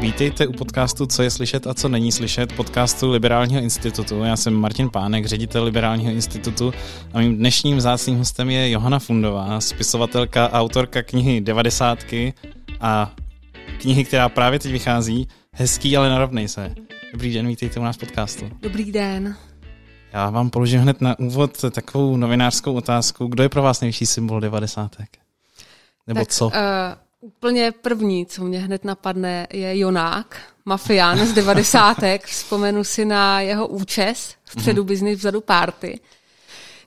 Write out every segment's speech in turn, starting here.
Vítejte u podcastu Co je slyšet a co není slyšet, podcastu Liberálního institutu. Já jsem Martin Pánek, ředitel Liberálního institutu a mým dnešním zácným hostem je Johana Fundová, spisovatelka a autorka knihy Devadesátky a knihy, která právě teď vychází, Hezký, ale narovnej se. Dobrý den, vítejte u nás podcastu. Dobrý den. Já vám položím hned na úvod takovou novinářskou otázku. Kdo je pro vás nejvyšší symbol devadesátek? Nebo tak, co? Uh, úplně první, co mě hned napadne, je Jonák, mafián z devadesátek. Vzpomenu si na jeho účes, vpředu mm-hmm. business, vzadu party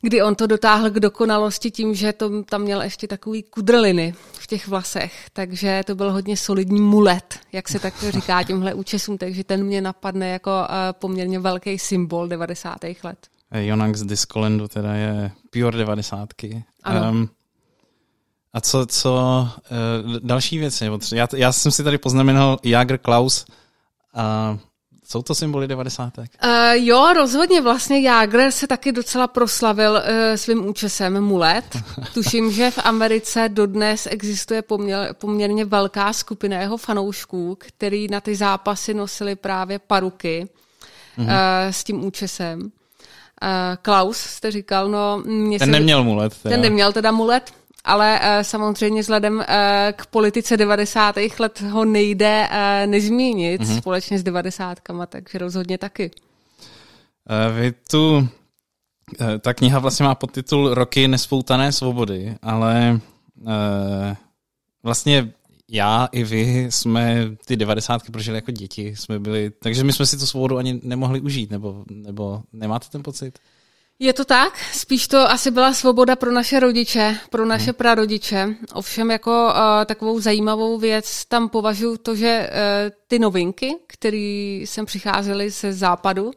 kdy on to dotáhl k dokonalosti tím, že to, tam měl ještě takový kudrliny v těch vlasech, takže to byl hodně solidní mulet, jak se tak říká těmhle účesům, takže ten mě napadne jako uh, poměrně velký symbol 90. let. Jonak z Discolandu teda je pure 90. Ano. Um, a co, co uh, další věci? Já, já jsem si tady poznamenal Jager Klaus a jsou to symboly devadesátek? Uh, jo, rozhodně. Vlastně Jágr se taky docela proslavil uh, svým účesem mulet. Tuším, že v Americe dodnes existuje poměr, poměrně velká skupina jeho fanoušků, který na ty zápasy nosili právě paruky uh, s tím účesem. Uh, Klaus jste říkal, no... Mě ten se... neměl mulet. Teda. Ten neměl teda mulet ale uh, samozřejmě vzhledem uh, k politice 90. let ho nejde uh, nezmínit mm-hmm. společně s 90. takže rozhodně taky. Uh, vy tu, ta kniha vlastně má podtitul Roky nespoutané svobody, ale vlastně já i vy jsme ty devadesátky prožili jako děti, jsme byli, takže my jsme si tu svobodu ani nemohli užít, nebo, nebo nemáte ten pocit? Je to tak, spíš to asi byla svoboda pro naše rodiče, pro naše hmm. prarodiče. Ovšem jako uh, takovou zajímavou věc tam považuji to, že uh, ty novinky, které sem přicházely ze západu,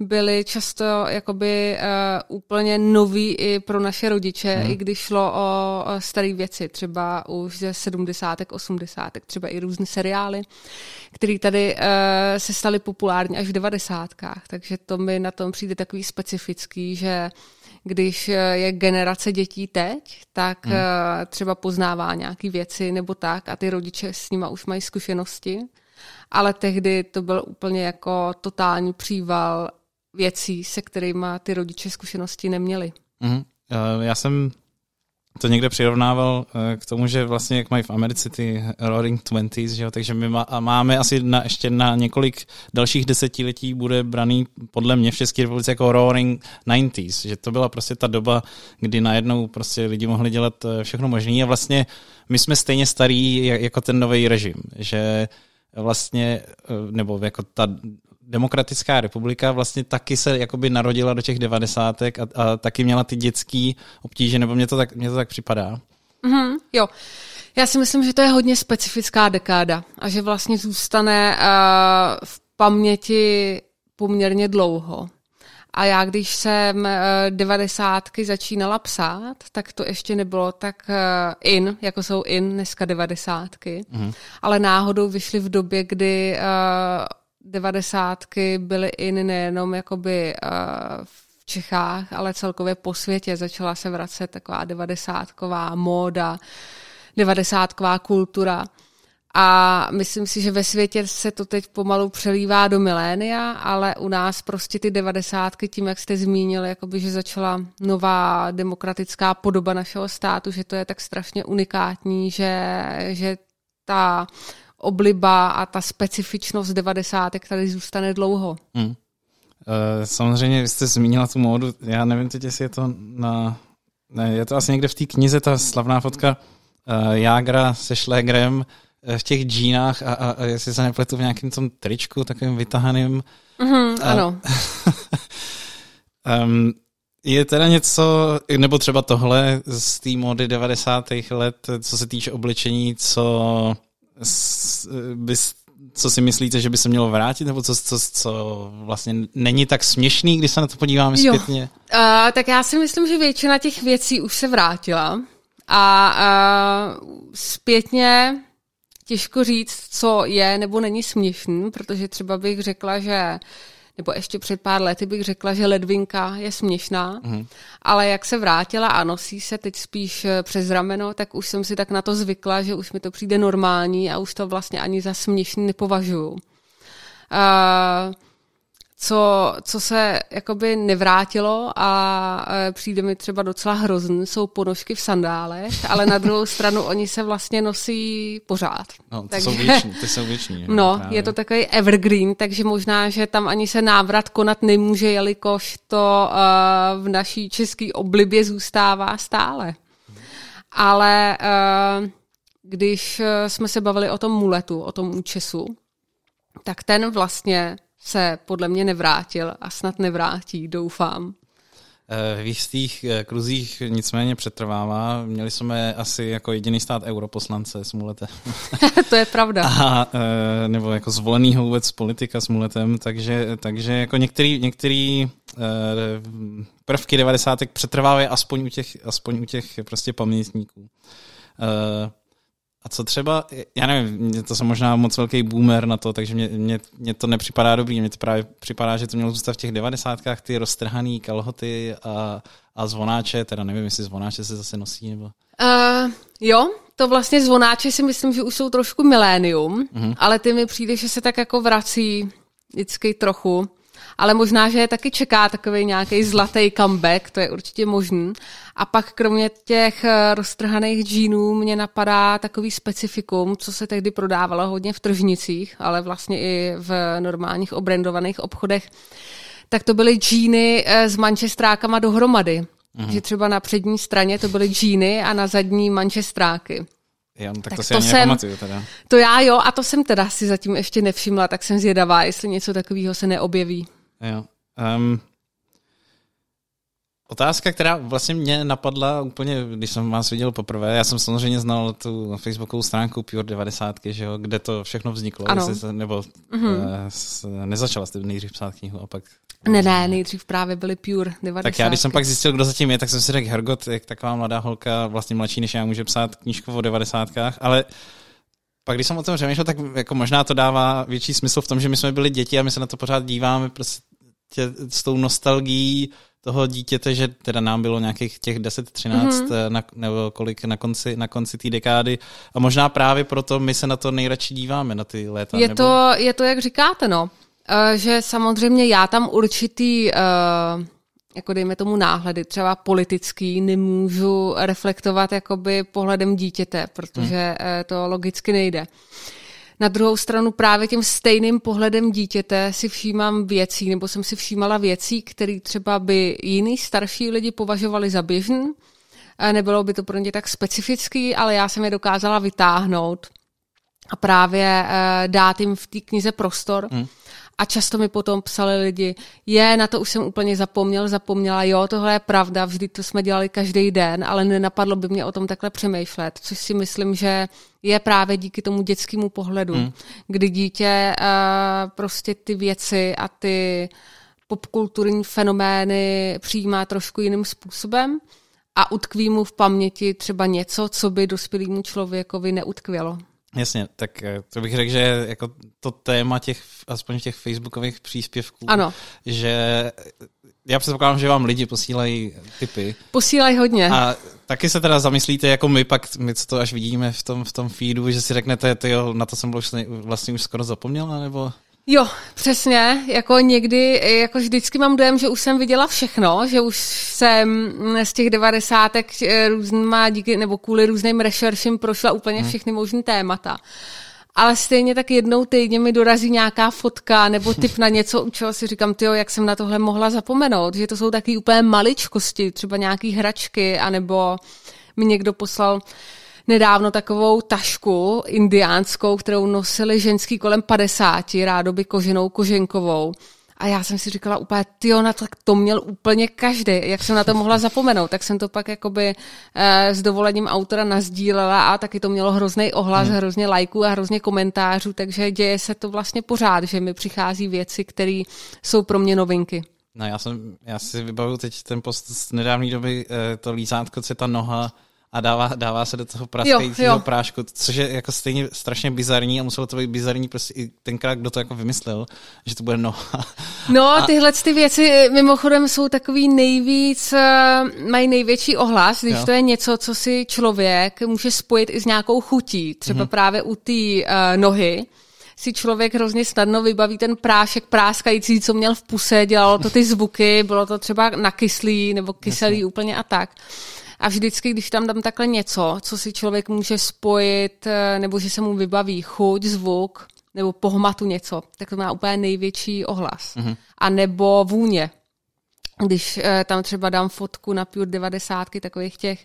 byly často jakoby uh, úplně nový i pro naše rodiče, hmm. i když šlo o, staré věci, třeba už ze 70. 80. třeba i různé seriály, které tady uh, se staly populární až v 90. Takže to mi na tom přijde takový specifický, že když je generace dětí teď, tak hmm. třeba poznává nějaké věci nebo tak a ty rodiče s nima už mají zkušenosti. Ale tehdy to byl úplně jako totální příval věcí, se kterými ty rodiče zkušenosti neměli. Mm-hmm. Já jsem to někde přirovnával eh, k tomu, že vlastně jak mají v Americe ty Roaring Twenties, že jo? takže my má, máme asi na, ještě na několik dalších desetiletí bude braný podle mě v České republice jako Roaring Nineties, že to byla prostě ta doba, kdy najednou prostě lidi mohli dělat eh, všechno možné a vlastně my jsme stejně starí jako ten nový režim, že vlastně, nebo jako ta demokratická republika vlastně taky se jakoby narodila do těch devadesátek a, a taky měla ty dětský obtíže, nebo mně to tak, mně to tak připadá. Mm-hmm, jo. Já si myslím, že to je hodně specifická dekáda a že vlastně zůstane uh, v paměti poměrně dlouho. A já, když jsem uh, devadesátky začínala psát, tak to ještě nebylo tak uh, in, jako jsou in dneska devadesátky. Mm-hmm. Ale náhodou vyšly v době, kdy devadesátky byly in nejenom jakoby uh, v Čechách, ale celkově po světě. Začala se vracet taková devadesátková móda, devadesátková kultura. A myslím si, že ve světě se to teď pomalu přelívá do milénia, ale u nás prostě ty devadesátky, tím, jak jste zmínil, jakoby, že začala nová demokratická podoba našeho státu, že to je tak strašně unikátní, že, že ta obliba a ta specifičnost devadesátek tady zůstane dlouho. Hmm. Samozřejmě, vy jste zmínila tu módu, já nevím teď, jestli je to na... Ne, je to asi někde v té knize, ta slavná fotka uh, Jágra se Šlégrem v těch džínách a, a, a jestli se nepletu v nějakém tom tričku, takovým vytahaným. Mm-hmm, uh, ano. um, je teda něco, nebo třeba tohle z té módy 90. let, co se týče oblečení, co bys, co si myslíte, že by se mělo vrátit, nebo co, co, co vlastně není tak směšný, když se na to podíváme jo. zpětně? Uh, tak já si myslím, že většina těch věcí už se vrátila a uh, zpětně těžko říct, co je nebo není směšný, protože třeba bych řekla, že nebo ještě před pár lety bych řekla, že ledvinka je směšná, mm. ale jak se vrátila a nosí se teď spíš eh, přes rameno, tak už jsem si tak na to zvykla, že už mi to přijde normální a už to vlastně ani za směšný nepovažuju. Uh, co, co se jakoby nevrátilo a e, přijde mi třeba docela hrozný, jsou ponožky v sandálech, ale na druhou stranu oni se vlastně nosí pořád. No, ty, takže, jsou věční, ty jsou věční. No, právě. je to takový evergreen, takže možná, že tam ani se návrat konat nemůže, jelikož to uh, v naší české oblibě zůstává stále. Ale uh, když jsme se bavili o tom muletu, o tom účesu, tak ten vlastně se podle mě nevrátil a snad nevrátí, doufám. Eh, v jistých eh, kruzích nicméně přetrvává. Měli jsme asi jako jediný stát europoslance s muletem. to je pravda. A, eh, nebo jako zvolenýho vůbec politika s muletem, takže, takže jako některý, některý prvky devadesátek přetrvávají aspoň u těch, aspoň u těch prostě pamětníků. A co třeba, já nevím, to jsem možná moc velký boomer na to, takže mě, mě, mě to nepřipadá dobrý, mě to právě připadá, že to mělo zůstat v těch devadesátkách, ty roztrhaný kalhoty a, a zvonáče, teda nevím, jestli zvonáče se zase nosí, nebo... Uh, jo, to vlastně zvonáče si myslím, že už jsou trošku milénium, uh-huh. ale ty mi přijde, že se tak jako vrací vždycky trochu ale možná, že je taky čeká takový nějaký zlatý comeback, to je určitě možný. A pak kromě těch eh, roztrhaných džínů mě napadá takový specifikum, co se tehdy prodávalo hodně v tržnicích, ale vlastně i v normálních obrendovaných obchodech, tak to byly džíny eh, s mančestrákama dohromady. Mhm. Že třeba na přední straně to byly džíny a na zadní mančestráky. Jo, tak, tak to si to ani jsem, teda. To já jo, a to jsem teda si zatím ještě nevšimla, tak jsem zvědavá, jestli něco takového se neobjeví. Jo. Um, Otázka, která vlastně mě napadla úplně, když jsem vás viděl poprvé, já jsem samozřejmě znal tu facebookovou stránku Pure 90, že jo, kde to všechno vzniklo, ano. se, nebo mm-hmm. uh, nezačala jste nejdřív psát knihu a pak... Ne, ne, nejdřív právě byly Pure 90. Tak já, když jsem pak zjistil, kdo zatím je, tak jsem si řekl, Hergot, jak taková mladá holka, vlastně mladší než já, může psát knížku o 90. Ale pak když jsem o tom přemýšlel, tak jako možná to dává větší smysl v tom, že my jsme byli děti a my se na to pořád díváme prostě s tou nostalgií toho dítěte, že teda nám bylo nějakých těch 10-13 mm-hmm. na, nebo kolik na konci, na konci té dekády a možná právě proto my se na to nejradši díváme, na ty léta. Je, nebo... to, je to, jak říkáte, no. Uh, že samozřejmě já tam určitý uh, jako dejme tomu náhledy, třeba politický, nemůžu reflektovat jakoby pohledem dítěte, protože hmm. to logicky nejde. Na druhou stranu právě tím stejným pohledem dítěte si všímám věcí, nebo jsem si všímala věcí, které třeba by jiný starší lidi považovali za běžný, nebylo by to pro ně tak specifický, ale já jsem je dokázala vytáhnout a právě eh, dát jim v té knize prostor. Hmm a často mi potom psali lidi, je, na to už jsem úplně zapomněl, zapomněla, jo, tohle je pravda, vždy to jsme dělali každý den, ale nenapadlo by mě o tom takhle přemýšlet, což si myslím, že je právě díky tomu dětskému pohledu, hmm. kdy dítě uh, prostě ty věci a ty popkulturní fenomény přijímá trošku jiným způsobem a utkví mu v paměti třeba něco, co by dospělému člověkovi neutkvělo. Jasně, tak eh, to bych řekl, že jako to téma těch, aspoň těch facebookových příspěvků, ano. že já předpokládám, že vám lidi posílají typy. Posílají hodně. A taky se teda zamyslíte, jako my pak, my co to až vidíme v tom, v tom feedu, že si řeknete, ty jo, na to jsem vlastně, vlastně už skoro zapomněla, nebo... Jo, přesně. Jako někdy, jako vždycky mám dojem, že už jsem viděla všechno, že už jsem z těch devadesátek eh, různýma díky, nebo kvůli různým rešerším prošla úplně hmm. všechny možné témata. Ale stejně tak jednou týdně mi dorazí nějaká fotka nebo typ na něco, u čeho si říkám, tyjo, jak jsem na tohle mohla zapomenout, že to jsou taky úplně maličkosti, třeba nějaký hračky, anebo mi někdo poslal nedávno takovou tašku indiánskou, kterou nosili ženský kolem 50, rádoby koženou koženkovou. A já jsem si říkala úplně, ty ona, tak to měl úplně každý, jak jsem na to mohla zapomenout. Tak jsem to pak jakoby eh, s dovolením autora nazdílela a taky to mělo hrozný ohlas, hmm. hrozně lajků a hrozně komentářů, takže děje se to vlastně pořád, že mi přichází věci, které jsou pro mě novinky. No já, jsem, já si vybavuju teď ten post z nedávné doby, eh, to lízátko, co je ta noha, a dává, dává se do toho praskajícího prášku, což je jako stejně strašně bizarní a muselo to být bizarní prostě i tenkrát, kdo to jako vymyslel, že to bude noha. No, a... tyhle ty věci mimochodem jsou takový nejvíc, eh, mají největší ohlas, když jo. to je něco, co si člověk může spojit i s nějakou chutí, třeba mm-hmm. právě u té uh, nohy, si člověk hrozně snadno vybaví ten prášek práskající, co měl v puse, dělalo to ty zvuky, bylo to třeba nakyslý nebo kyselý Jasně. úplně a tak. A vždycky, když tam dám takhle něco, co si člověk může spojit, eh, nebo že se mu vybaví chuť, zvuk, nebo pohmatu něco, tak to má úplně největší ohlas. Mm-hmm. A nebo vůně. Když eh, tam třeba dám fotku na Pure 90, takových těch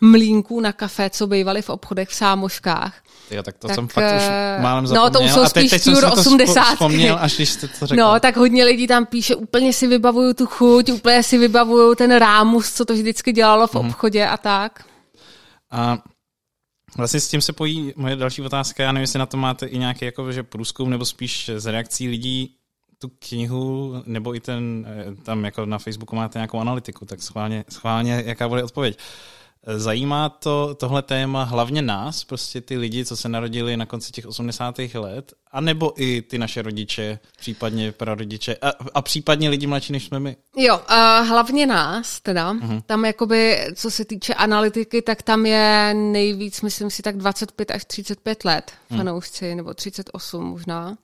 mlínků na kafe, co bývaly v obchodech v sámoškách. Jo, tak to tak, jsem fakt už eh, málem zapomněl. No, to už jsou spíš teď, teď 80. Vzpomněl, až když jste to řekl. No, tak hodně lidí tam píše, úplně si vybavuju tu chuť, úplně si vybavuju ten rámus, co to vždycky dělalo v mm. obchodě a tak. A Vlastně s tím se pojí moje další otázka. Já nevím, jestli na to máte i nějaký jako, že průzkum nebo spíš z reakcí lidí tu knihu, nebo i ten, eh, tam jako na Facebooku máte nějakou analytiku, tak schválně, schválně jaká bude odpověď. Zajímá to tohle téma hlavně nás, prostě ty lidi, co se narodili na konci těch 80. let, anebo i ty naše rodiče, případně prarodiče a, a případně lidi mladší než jsme my? Jo, uh, hlavně nás teda. Uh-huh. Tam jakoby, co se týče analytiky, tak tam je nejvíc, myslím si, tak 25 až 35 let uh-huh. fanoušci, nebo 38 možná.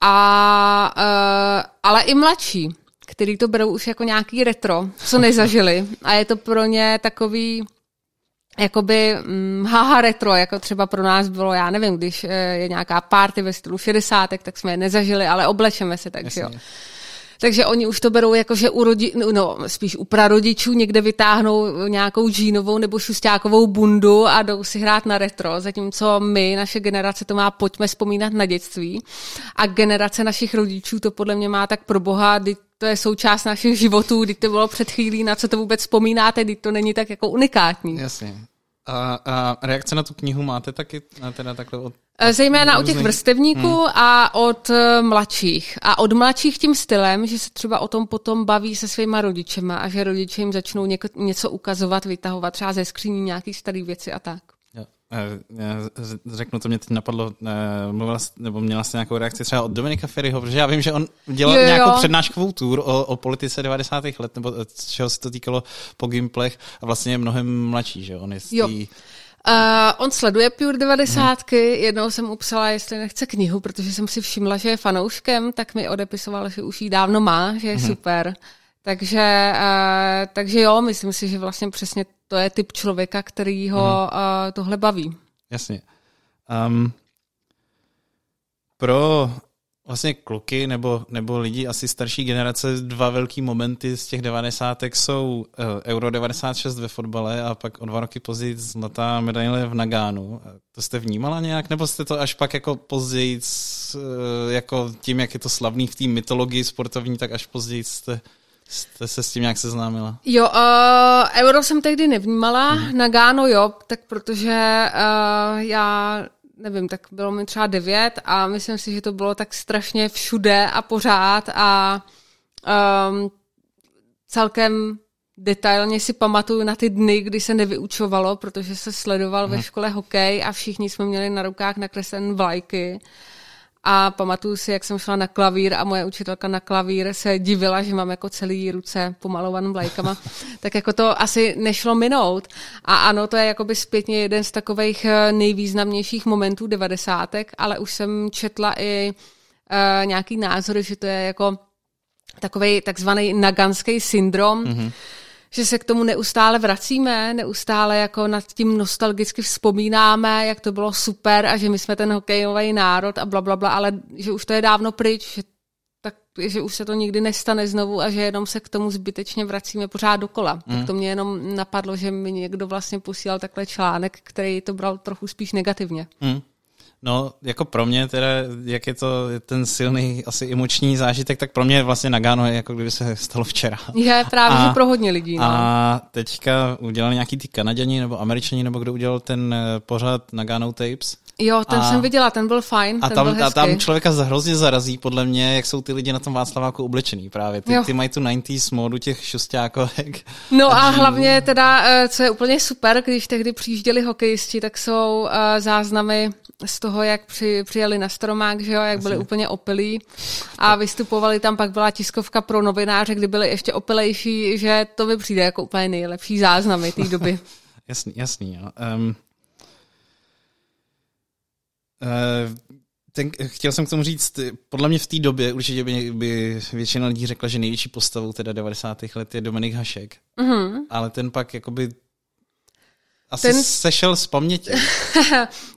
A, uh, ale i mladší který to berou už jako nějaký retro, co nezažili. A je to pro ně takový jakoby hm, haha retro, jako třeba pro nás bylo, já nevím, když eh, je nějaká party ve stylu 60, tak jsme je nezažili, ale oblečeme se, takže jo. Takže oni už to berou jako, že u rodi, no, spíš u prarodičů někde vytáhnou nějakou džínovou nebo šustákovou bundu a jdou si hrát na retro, zatímco my, naše generace, to má pojďme vzpomínat na dětství a generace našich rodičů to podle mě má tak pro boha, to je součást našich životů, kdy to bylo před chvílí, na co to vůbec vzpomínáte, kdy to není tak jako unikátní. Jasně. A, a reakce na tu knihu máte taky teda takhle od e, Zejména od těch vrstevníků hmm. a od e, mladších. A od mladších tím stylem, že se třeba o tom potom baví se svýma rodičema a že rodiče jim začnou něko, něco ukazovat, vytahovat třeba ze skříní nějaký starý věci a tak. Eh, řeknu, to mě teď napadlo, eh, mluvila, nebo měla jsi nějakou reakci třeba od Dominika Ferryho, protože já vím, že on dělal jo, jo. nějakou přednáškovou tour o, o politice 90. let, nebo eh, čeho se to týkalo po gimplech a vlastně je mnohem mladší, že on je z tý... Uh, on sleduje Pure 90. Hmm. Jednou jsem upsala, jestli nechce knihu, protože jsem si všimla, že je fanouškem, tak mi odepisoval, že už ji dávno má, že je hmm. super. Takže, uh, takže jo, myslím si, že vlastně přesně to je typ člověka, který ho uh, tohle baví. Jasně. Um, pro vlastně kluky nebo, nebo lidi asi starší generace dva velký momenty z těch devadesátek jsou uh, Euro 96 ve fotbale a pak o dva roky později zlatá medaile v Nagánu. To jste vnímala nějak, nebo jste to až pak jako později, uh, jako tím, jak je to slavný v té mytologii sportovní, tak až později jste Jste se s tím nějak seznámila? Jo, uh, euro jsem tehdy nevnímala, hmm. na Gáno jo, tak protože uh, já nevím, tak bylo mi třeba devět a myslím si, že to bylo tak strašně všude a pořád a um, celkem detailně si pamatuju na ty dny, kdy se nevyučovalo, protože se sledoval hmm. ve škole hokej a všichni jsme měli na rukách nakreslen vlajky. A pamatuju si, jak jsem šla na klavír a moje učitelka na klavír se divila, že mám jako celý ruce pomalovaný vlajkama. tak jako to asi nešlo minout. A ano, to je jakoby zpětně jeden z takových eh, nejvýznamnějších momentů devadesátek, ale už jsem četla i uh, nějaký názory, že to je jako takový takzvaný naganský syndrom, mm-hmm že se k tomu neustále vracíme, neustále jako nad tím nostalgicky vzpomínáme, jak to bylo super a že my jsme ten hokejový národ a bla, bla, bla, ale že už to je dávno pryč, že, tak, že už se to nikdy nestane znovu a že jenom se k tomu zbytečně vracíme pořád dokola. Mm. Tak to mě jenom napadlo, že mi někdo vlastně posílal takhle článek, který to bral trochu spíš negativně. Mm. No, jako pro mě teda, jak je to ten silný asi emoční zážitek, tak pro mě vlastně Nagano je jako kdyby se stalo včera. Je právě, a, že pro hodně lidí. No. A teďka udělali nějaký ty Kanaděni nebo Američani, nebo kdo udělal ten eh, pořad Nagano Tapes. Jo, ten A- jsem viděla, ten byl fajn, A ten tam, byl a tam hezký. člověka hrozně zarazí, podle mě, jak jsou ty lidi na tom Václaváku oblečený právě. Ty, Jo. ty mají tu 90s módu těch šustákovek. No a džínů. hlavně teda, eh, co je úplně super, když tehdy přijížděli hokejisti, tak jsou eh, záznamy z toho, jak při, přijeli na Stromák, že jo, jak byli úplně opilí a vystupovali tam, pak byla tiskovka pro novináře, kdy byli ještě opilejší, že to mi přijde jako úplně nejlepší záznamy té doby. Jasný, jasný. Jo. Um, uh, ten, chtěl jsem k tomu říct, podle mě v té době určitě by, by většina lidí řekla, že největší postavou teda 90. let je Dominik Hašek, Mhm. ale ten pak jakoby asi Ten- sešel z paměti.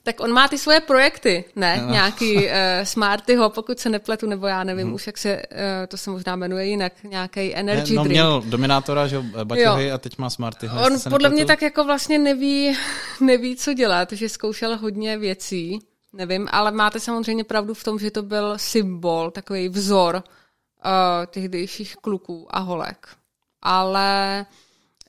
Tak on má ty svoje projekty, ne? No. Nějaký uh, Smartyho, pokud se nepletu, nebo já nevím Mhm. už, jak se, uh, to se možná jmenuje jinak, nějaký energy no, drink. měl Dominátora, že jo, Baťohy a teď má Smarty. On podle mě tak jako vlastně neví, neví, co dělat, že zkoušel hodně věcí, nevím, ale máte samozřejmě pravdu v tom, že to byl symbol, takový vzor uh, tehdejších kluků a holek. Ale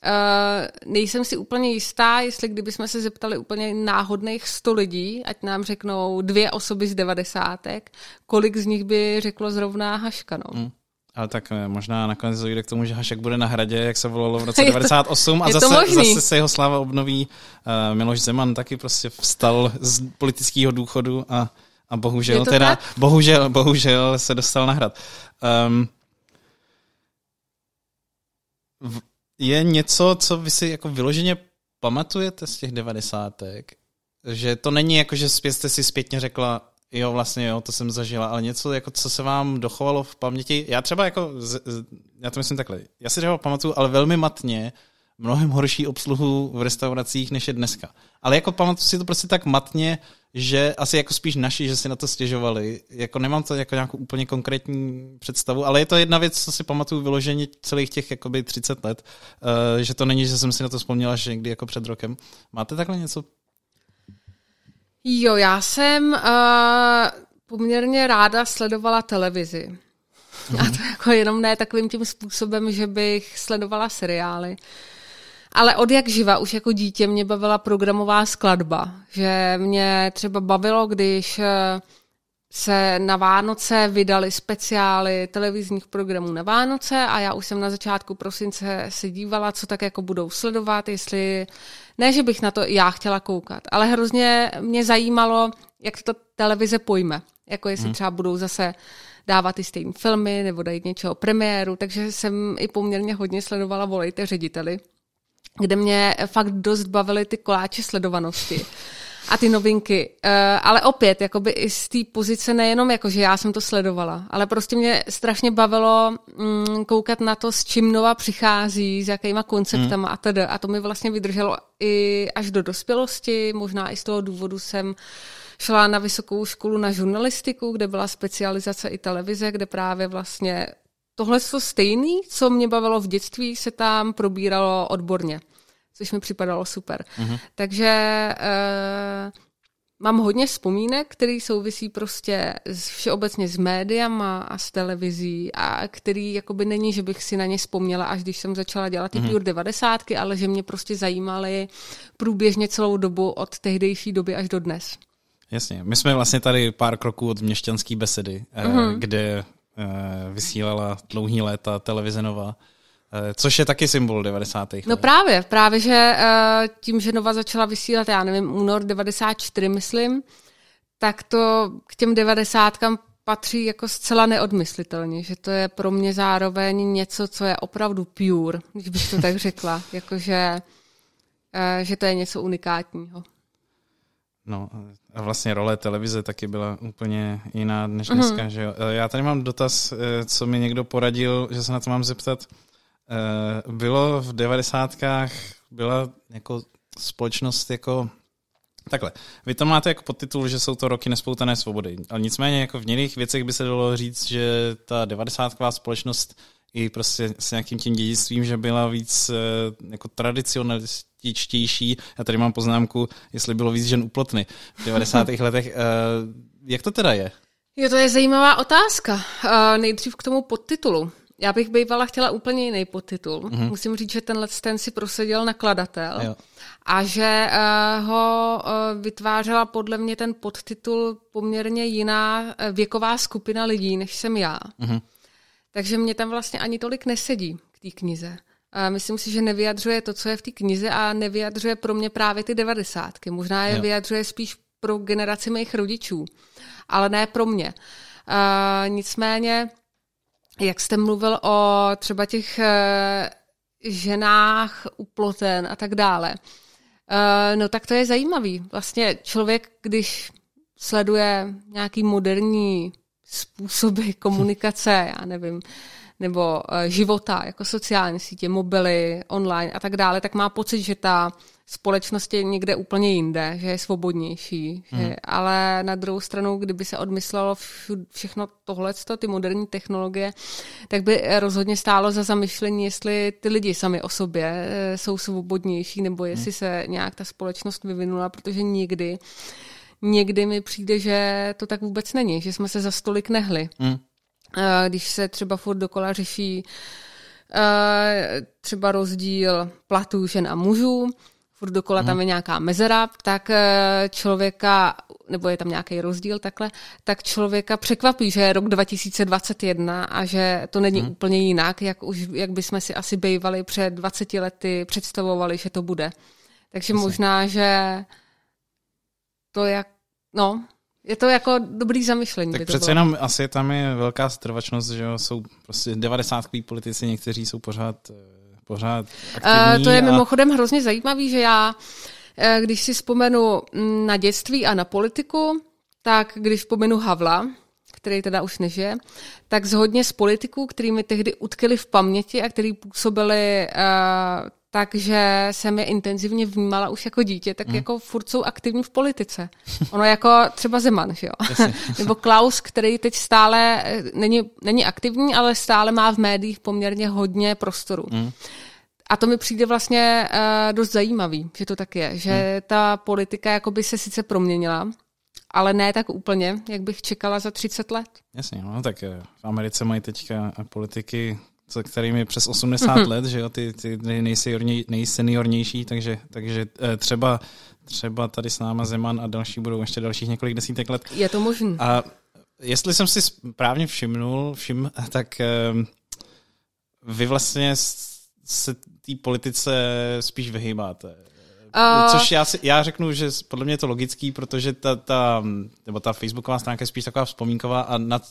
uh, nejsem si úplně jistá, jestli kdybychom se zeptali úplně náhodných 100 lidí, ať nám řeknou dvě osoby z devadesátek, kolik z nich by řeklo zrovna Haška, no. Mm. Ale tak eh, možná nakonec dojde k tomu, že Hašek bude na hradě, jak se volalo v roce Je to- 98 a zase, zase se jeho sláva obnoví. Uh, Miloš Zeman taky prostě vstal z politického důchodu a, a bohužel teda, tak? bohužel, bohužel se dostal na hrad. Um, je něco, co vy si jako vyloženě pamatujete z těch devadesátek? Že to není jako, že jste si zpětně řekla, jo, vlastně jo, to jsem zažila, ale něco, jako, co se vám dochovalo v paměti. Já třeba jako, z, z, já to myslím takhle, já si třeba pamatuju, ale velmi matně, mnohem horší obsluhu v restauracích, než je dneska. Ale jako pamatuju si to prostě tak matně, že asi jako spíš naši, že si na to stěžovali. Jako nemám to jako nějakou úplně konkrétní představu, ale je to jedna věc, co si pamatuju vyloženě celých těch jakoby 30 let, uh, že to není, že jsem si na to vzpomněla, že někdy jako před rokem. Máte takhle něco? Jo, já jsem uh, poměrně ráda sledovala televizi. A to jako jenom ne takovým tím způsobem, že bych sledovala seriály. Ale od jak živa, už jako dítě mě bavila programová skladba. Že mě třeba bavilo, když eh, se na Vánoce vydali speciály televizních programů na Vánoce a já už jsem na začátku prosince se dívala, co tak jako budou sledovat, jestli, ne, že bych na to já chtěla koukat, ale hrozně mě zajímalo, jak to ta televize pojme. Jako jestli třeba budou zase dávat ty stejné filmy nebo dají něčeho premiéru, takže jsem i poměrně hodně sledovala Volejte řediteli, kde mě fakt dost bavily ty koláče sledovanosti a ty novinky. Uh, ale opět, jakoby i z té pozice nejenom jako, že já jsem to sledovala, ale prostě mě strašně bavilo mm, koukat na to, s čím Nova přichází, s jakýma konceptama a tedy. A to mi vlastně vydrželo i až do dospělosti, možná i z toho důvodu jsem šla na vysokou školu na žurnalistiku, kde byla specializace i televize, kde právě vlastně tohle to stejný, co mě bavilo v dětství, se tam probíralo odborně, což mi připadalo super. Mm-hmm. Takže eh, mám hodně vzpomínek, který souvisí prostě s, všeobecně s médiama a s televizí a který jakoby není, že bych si na ně vzpomněla, až když jsem začala dělat ty mm-hmm. Pure 90, ale že mě prostě zajímaly průběžně celou dobu od tehdejší doby až do dnes. Jasně. My jsme vlastně tady pár kroků od měšťanské besedy, mm-hmm. kde eh, vysílala dlouhý léta televize Nova, což je taky symbol 90. let. No právě, právě, že uh, tím, že Nova začala vysílat, já nevím, únor 94, myslím, tak to k těm 90 patří jako zcela neodmyslitelně, že to je pro mě zároveň něco, co je opravdu pure, když bych to tak řekla, jakože uh, že to je něco unikátního. No a vlastně role televize taky byla úplně jiná než dneska, mm-hmm. že jo. Eh, Já tady mám dotaz, eh, co mi někdo poradil, že se na to mám zeptat. Eh, Bylo v devadesátkách, byla jako společnost jako Takhle, vy to máte jako podtitul, že jsou to roky nespoutané svobody, ale nicméně jako v jiných věcech by se dalo říct, že ta devadesátková společnost i prostě s nějakým tím dědictvím, že byla víc eh, jako tradicionalističtější. Já tady mám poznámku, jestli bylo víc žen uplotny v 90. letech. Eh, Jak to teda je? Jo, to je zajímavá otázka. Nejdřív k tomu podtitulu. Já bych bývala chtěla úplně jiný podtitul. Mm-hmm. Musím říct, že tenhle ten si prosadil nakladatel jo. a že uh, ho uh, vytvářela podle mě ten podtitul poměrně jiná uh, věková skupina lidí, než jsem já. Mm-hmm. Takže mě tam vlastně ani tolik nesedí k té knize. A myslím si, že nevyjadřuje to, co je v té knize a nevyjadřuje pro mě právě ty devadesátky. Možná je jo. vyjadřuje spíš pro generaci mých rodičů, ale ne pro mě. Uh, nicméně jak jste mluvil o třeba těch uh, ženách uploten a tak dále, uh, no tak to je zajímavý. Vlastně člověk, když sleduje nějaký moderní způsoby komunikace, já nevím, nebo uh, života, jako sociální sítě, mobily, online a tak dále, tak má pocit, že ta společnost je někde úplně jinde, že je svobodnější. Mm. Že, ale na druhou stranu, kdyby se odmyslelo všechno tohle, ty moderní technologie, tak by rozhodně stálo za zamyšlení, jestli ty lidi sami o sobě eh, jsou svobodnější, nebo jestli mm. se nějak ta společnost vyvinula, protože někdy někdy mi přijde, že to tak vůbec není, že jsme se za stolik nehli. Mm. Když se třeba furt dokola řeší eh, třeba rozdíl platů žen a mužů, furt dokola mm. tam je nějaká mezera, tak eh, člověka, nebo je tam nějaký rozdíl takhle, tak člověka překvapí, že je rok 2021 a že to není mm. úplně jinak, jak, už, jak bychom si asi bývali před 20 lety představovali, že to bude. Takže Asi. možná, že to jak, no, je to jako dobrý zamyšlení. Tak přece jenom asi tam je velká strvačnost, že jsou prostě 90 politici, někteří jsou pořád eh, pořád aktivní. Uh, to je a... mimochodem hrozně zajímavý, že já, eh, když si vzpomenu mm, na dětství a na politiku, tak když vzpomenu Havla, který teda už nežije, tak z hodně z politiků, který mi tehdy utkali v paměti a který působili uh, takže jsem je intenzivně vnímala už jako dítě, tak hmm. jako furt jsou aktivní v politice. Ono jako třeba Zeman, že jo? Nebo Klaus, který teď stále eh, není, není aktivní, ale stále má v médiích poměrně hodně prostoru. Hmm. A to mi přijde vlastně uh, dost zajímavý, že to tak je, že hmm. ta politika jakoby se sice proměnila, ale ne tak úplně, jak bych čekala za 30 let. Jasně, no tak eh, v Americe mají teďka politiky se kterými přes 80 mm-hmm. let, že jo, ty, ty nejseniornější, takže, takže eh, třeba, třeba tady s náma Zeman a další budou ještě dalších několik desítek let. Je to možné. A jestli jsem si správně všimnul, všim, tak ehm, vy vlastně se té politice spíš vyhýbáte. Uh, Což já, si, já řeknu, že podle mě je to logický, protože ta, ta, nebo ta facebooková stránka je spíš taková vzpomínková a nad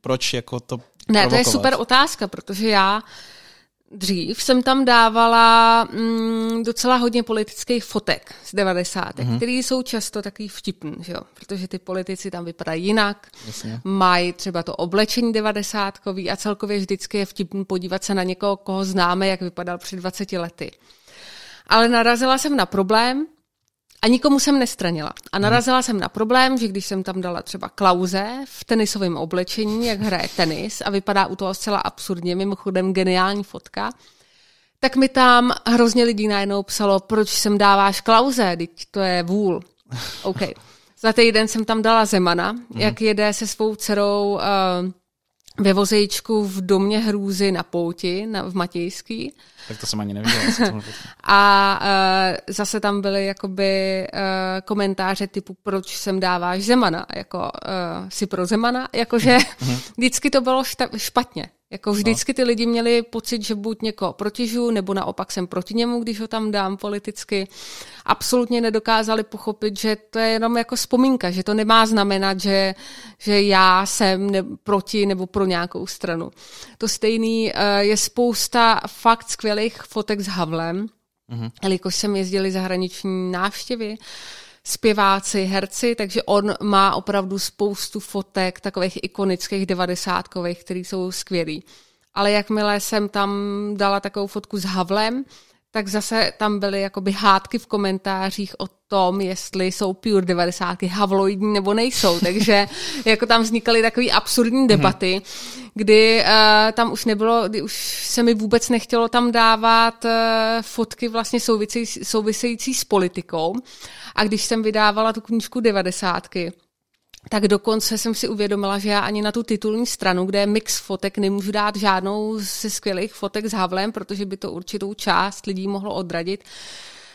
proč jako to Ne, provokovat? to je super otázka, protože já dřív jsem tam dávala mm, docela hodně politických fotek z 90. Mm-hmm. které jsou často takový vtipný, že jo? protože ty politici tam vypadají jinak, Jasně. mají třeba to oblečení 90 a celkově vždycky je vtipný podívat se na někoho, koho známe, jak vypadal před 20 lety. Ale narazila jsem na problém, a nikomu jsem nestranila. A narazila hmm. jsem na problém, že když jsem tam dala třeba Klauze v tenisovém oblečení, jak hraje tenis a vypadá u toho zcela absurdně, mimochodem geniální fotka, tak mi tam hrozně lidí najednou psalo, proč sem dáváš Klauze, teď to je vůl. OK. Za týden jsem tam dala Zemana, hmm. jak jede se svou dcerou uh, ve vozejčku v domě hrůzy na pouti na, v Matějský. Tak to jsem ani neviděla. a uh, zase tam byly jakoby uh, komentáře typu, proč sem dáváš Zemana, jako uh, si pro Zemana, jakože mhm. vždycky to bylo špatně. Jako no. vždycky ty lidi měli pocit, že buď někoho protižu, nebo naopak jsem proti němu, když ho tam dám politicky. Absolutně nedokázali pochopit, že to je jenom jako vzpomínka, že to nemá znamenat, že, že já jsem ne, proti nebo pro nějakou stranu. To stejný uh, je spousta fakt skvělých fotek s Havlem, mm-hmm. jelikož jsem jezdili zahraniční návštěvy, zpěváci, herci, takže on má opravdu spoustu fotek takových ikonických devadesátkových, které jsou skvělý. Ale jakmile jsem tam dala takovou fotku s Havlem, tak zase tam byly jakoby hádky v komentářích o tom, jestli jsou Pure 90 havloidní nebo nejsou. Takže jako tam vznikaly takové absurdní mhm. debaty, kdy uh, tam už nebylo, kdy už se mi vůbec nechtělo tam dávat uh, fotky vlastně související, související s politikou. A když jsem vydávala tu knížku 90 tak dokonce jsem si uvědomila, že já ani na tu titulní stranu, kde je mix fotek, nemůžu dát žádnou ze skvělých fotek s Havlem, protože by to určitou část lidí mohlo odradit.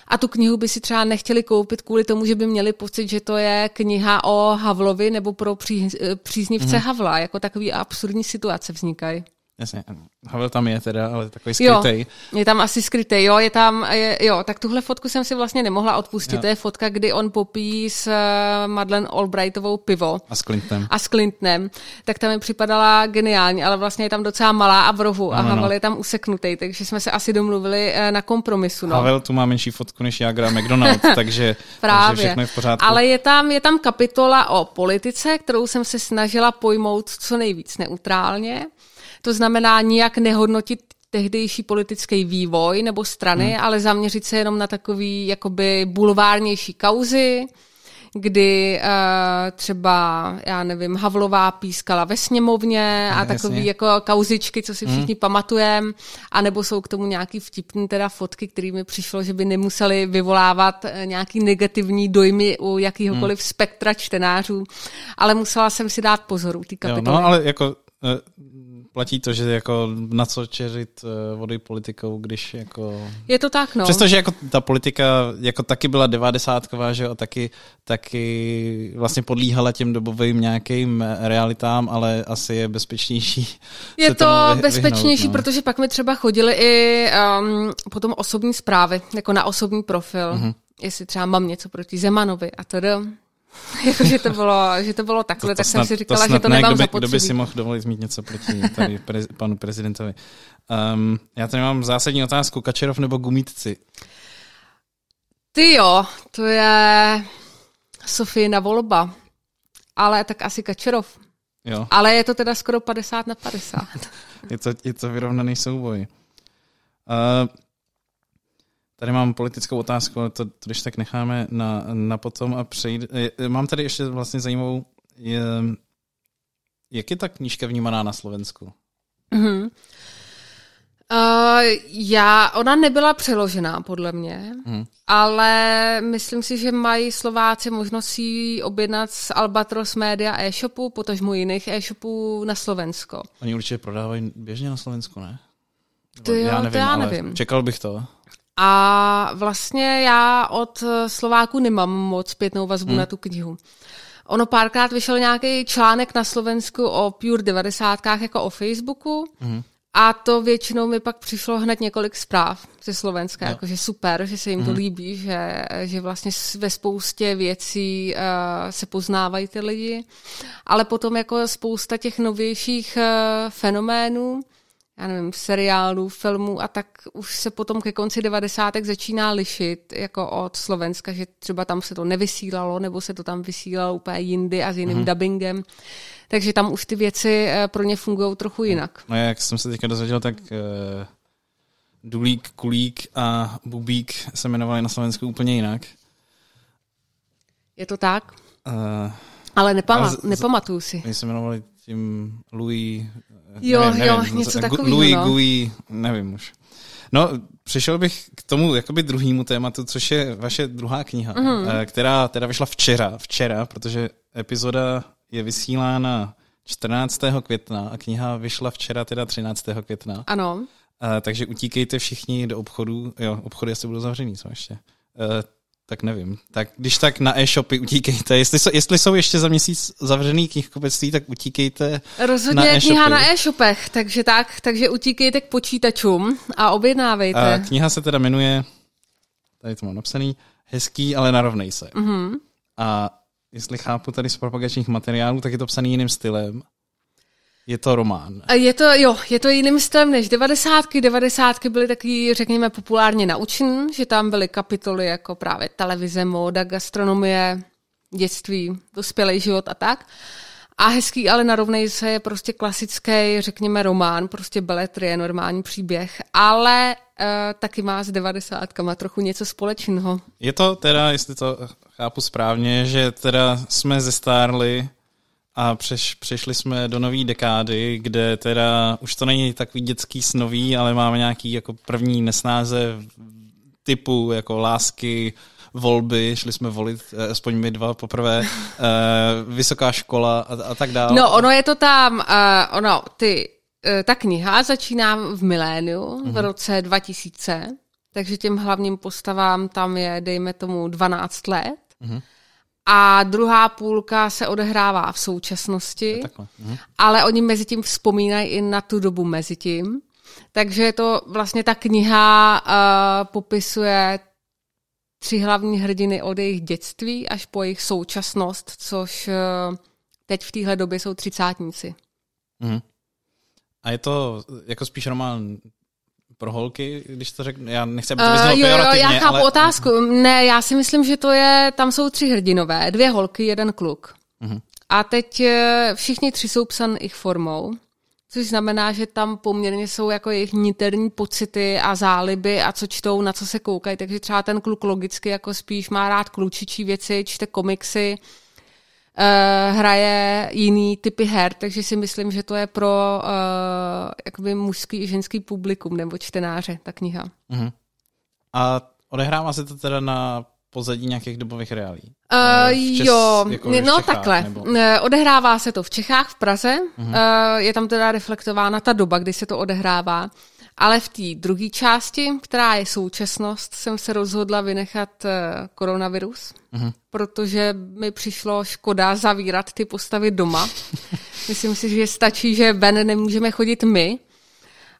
A tu knihu by si třeba nechtěli koupit kvůli tomu, že by měli pocit, že to je kniha o Havlovi nebo pro pří, příznivce mm-hmm. Havla. Jako takový absurdní situace vznikají. Jasně, Havel tam je teda, ale takový skrytej. Jo, je tam asi skrytej, jo, je tam, je, jo, tak tuhle fotku jsem si vlastně nemohla odpustit, jo. to je fotka, kdy on popí s uh, Madeleine Albrightovou pivo. A s Clintonem. A s Clintonem, tak tam mi připadala geniální, ale vlastně je tam docela malá a v rohu no, a Havel no. je tam useknutý, takže jsme se asi domluvili uh, na kompromisu. No. Havel tu má menší fotku než Jagra McDonald, takže, Právě. takže všechno je v pořádku. Ale je tam, je tam kapitola o politice, kterou jsem se snažila pojmout co nejvíc neutrálně. To znamená nijak nehodnotit tehdejší politický vývoj nebo strany, hmm. ale zaměřit se jenom na takový jakoby bulvárnější kauzy, kdy uh, třeba, já nevím, Havlová pískala ve sněmovně a takový jasně. jako kauzičky, co si hmm. všichni hmm. pamatujeme, anebo jsou k tomu nějaký vtipný teda fotky, který mi přišlo, že by nemuseli vyvolávat uh, nějaký negativní dojmy u jakýhokoliv hmm. spektra čtenářů, ale musela jsem si dát pozor u té kapitoly. Jo, no ale jako uh platí to, že jako na co čeřit eh, vody politikou, když jako... Je to tak, no. Přestože jako ta politika jako taky byla devadesátková, že jo, taky, taky vlastně podlíhala těm dobovým nějakým realitám, ale asi je bezpečnější Je to vy, bezpečnější, vyhnout, no. protože pak mi třeba chodili i um, potom osobní zprávy, jako na osobní profil. Uh-huh. Jestli třeba mám něco proti Zemanovi a tedy jako, že to bylo, že to bylo takhle, to, to tak snad, jsem si říkala, to že to nemám kdo by, zapotřebí. Kdo by si mohl dovolit mít něco proti tady prez, panu prezidentovi. Um, já tady mám zásadní otázku. Kačerov nebo Gumítci? Ty jo, to je Sofína volba. Ale tak asi Kačerov. Jo. Ale je to teda skoro 50 na 50. je, to, je to vyrovnaný souboj. Uh, Tady mám politickou otázku, ale to, to když tak necháme na, na potom a přejít. Mám tady ještě vlastně zajímavou, je, jak je ta knížka vnímaná na Slovensku? Mm-hmm. Uh, já, ona nebyla přeložená, podle mě, hmm. ale myslím si, že mají Slováci možnost si objednat z Albatros Media e-shopu, potažmo jiných e-shopů na Slovensko. Oni určitě prodávají běžně na Slovensku, ne? To jo, já nevím, to já nevím. Čekal bych to. A vlastně já od Slováku nemám moc zpětnou vazbu hmm. na tu knihu. Ono párkrát vyšel nějaký článek na Slovensku o Pure 90. jako o Facebooku. Hmm. A to většinou mi pak přišlo hned několik zpráv ze Slovenska, no. jakože super, že se jim to mm. líbí, že, že vlastně ve spoustě věcí uh, se poznávají ty lidi. Ale potom jako spousta těch novějších uh, fenoménů, já nevím, seriálů, filmů a tak už se potom ke konci 90. začíná lišit jako od Slovenska, že třeba tam se to nevysílalo, nebo se to tam vysílalo úplně jindy a s jiným mm-hmm. dubbingem. Takže tam už ty věci eh, pro ně fungují trochu jinak. No jak jsem se teďka dozvěděl, tak uh, Dulík, Kulík a Bubík se jmenovali na Slovensku úplně jinak. Je to tak? Uh, ale nepama- z, nepamatuju si. Oni se jmenovali tím Louis Jo, nevím, jo, nevím, něco takového. Louis, no. Gui, nevím už. No, přišel bych k tomu jakoby druhému tématu, což je vaše druhá kniha, mm. která teda vyšla včera, včera, protože epizoda je vysílána 14. května a kniha vyšla včera, teda 13. května. Ano. A, takže utíkejte všichni do obchodu. Jo, obchody asi budou zavřený, co ještě. Eh, tak nevím. Tak když tak na e-shopy utíkejte. Jestli jsou, jestli jsou ještě za měsíc zavřený knihkupectví, tak utíkejte Rozhodně na e-shopy. kniha na e-shopech, takže tak, takže utíkejte k počítačům a objednávejte. A kniha se teda jmenuje, tady to mám napsaný, Hezký, ale narovnej se. Mm-hmm. A jestli chápu tady z propagačních materiálů, tak je to psaný jiným stylem. Je to román. Je to, jo, je to jiným stylem než devadesátky. Devadesátky byly taky, řekněme, populárně naučen, že tam byly kapitoly jako právě televize, móda, gastronomie, dětství, dospělý život a tak. A hezký, ale narovnej se je prostě klasický, řekněme, román, prostě beletrie, normální příběh, ale uh, taky má s devadesátkama trochu něco společného. Je to teda, jestli to chápu správně, že teda jsme zestárli a přeš, přešli jsme do nové dekády, kde teda už to není takový dětský snový, ale máme nějaký jako první nesnáze typu jako lásky, volby, šli jsme volit, eh, aspoň my dva poprvé, uh, vysoká škola a, a tak dále. No, ono je to tam, uh, ono, ty, uh, ta kniha začíná v miléniu, mm-hmm. v mhm. roce 2000, takže těm hlavním postavám tam je, dejme tomu, 12 let. Mm-hmm. A druhá půlka se odehrává v současnosti, mhm. ale oni mezi tím vzpomínají i na tu dobu mezi tím. Takže to vlastně ta kniha uh, popisuje tři hlavní hrdiny od jejich dětství až po jejich současnost, což uh, teď v téhle době jsou třicátníci. Mm. A je to jako spíš román pro holky, když to řeknu, já nechci, aby to uh, jo, jo, já chápu ale... otázku. Ne, já si myslím, že to je, tam jsou tři hrdinové, dvě holky, jeden kluk. Uh-huh. A teď eh, všichni tři jsou psan ich formou, což znamená, že tam poměrně jsou jako jejich niterní pocity a záliby a co čtou, na co se koukají, takže třeba ten kluk logicky jako spíš má rád klučičí věci, čte komiksy, uh, hraje jiný typy her, takže si myslím, že to je pro uh, jakoby mužský i ženský publikum nebo čtenáře, ta kniha. Uh-huh. A odehrává se to teda na pozadí nějakých dobových reálí? Uh, Čes, jo, jako no Čechách, takhle. Nebo... Odehrává se to v Čechách, v Praze. Uh-huh. Uh, je tam teda reflektována ta doba, kdy se to odehrává. Ale v té druhé části, která je současnost, jsem se rozhodla vynechat uh, koronavirus, uh-huh. protože mi přišlo škoda zavírat ty postavy doma. Myslím si, že stačí, že ven nemůžeme chodit my,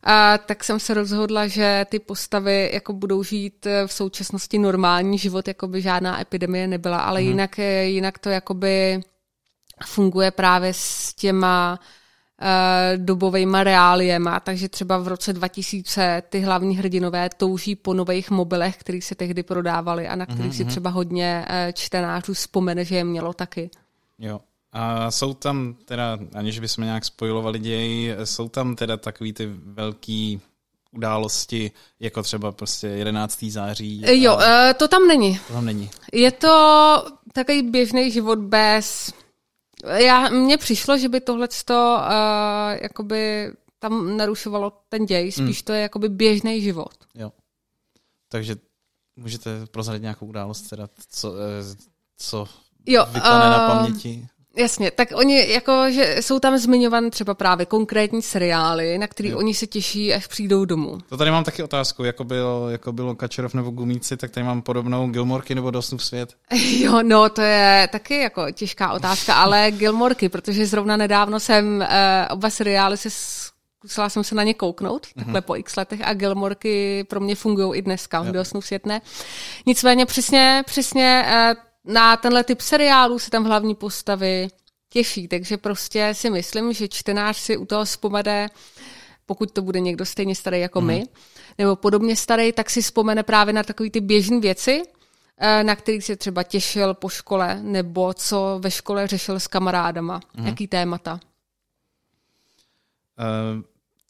a tak jsem se rozhodla, že ty postavy jako budou žít eh, v současnosti normální život, jako by žádná epidemie nebyla, ale uh-huh. jinak, eh, jinak to jakoby funguje právě s těma dobovejma reáliema, takže třeba v roce 2000 ty hlavní hrdinové touží po nových mobilech, které se tehdy prodávaly a na kterých mm-hmm. si mhm. třeba hodně uh, čtenářů vzpomene, že je mělo taky. Jo. A jsou tam teda, aniž bychom nějak spojilovali děj, jsou tam teda takový ty velký události, jako třeba prostě 11. září? A... Jo, to tam není. To tam není. Je to takový běžný život bez já, mně přišlo, že by tohle uh, jakoby tam narušovalo ten děj, spíš mm. to je jakoby běžný život. Jo. Takže můžete prozradit nějakou událost, teda, co, eh, co jo, vypane uh, na paměti? Jasně, tak oni jako, že jsou tam zmiňované třeba právě konkrétní seriály, na který jo. oni se těší, až přijdou domů. To tady mám taky otázku, jako, byl, jako bylo Kačerov nebo Gumíci, tak tady mám podobnou Gilmorky nebo Dosnův svět. Jo, no to je taky jako těžká otázka, ale Gilmorky, protože zrovna nedávno jsem uh, oba seriály se zkusila jsem se na ně kouknout, mm-hmm. takhle po x letech a Gilmorky pro mě fungují i dneska, jo. Dosnův svět ne. Nicméně přesně, přesně uh, na tenhle typ seriálů se tam hlavní postavy těší, takže prostě si myslím, že čtenář si u toho vzpomene, pokud to bude někdo stejně starý jako mm. my, mhm. nebo podobně starý, tak si vzpomene právě na takové ty běžné věci, eh, na který se třeba těšil po škole, nebo co ve škole řešil s kamarádama, mm. jaký témata. Uh,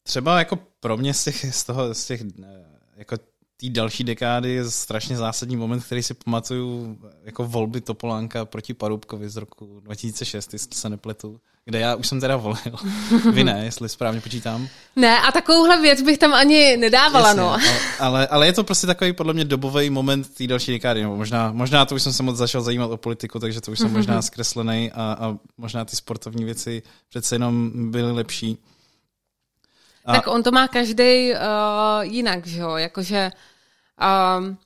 třeba jako pro mě z těch, z toho, z těch eh, jako té další dekády je strašně zásadní moment, který si pamatuju jako volby Topolánka proti Parubkovi z roku 2006, jestli se nepletu, kde já už jsem teda volil. Vy ne, jestli správně počítám. Ne, a takovouhle věc bych tam ani nedávala, Jasně, no. Ale, ale, ale, je to prostě takový podle mě dobový moment té další dekády. Nebo možná, možná to už jsem se moc začal zajímat o politiku, takže to už jsem možná zkreslený a, a možná ty sportovní věci přece jenom byly lepší. A... Tak on to má každý uh, jinak, že jo, jakože um,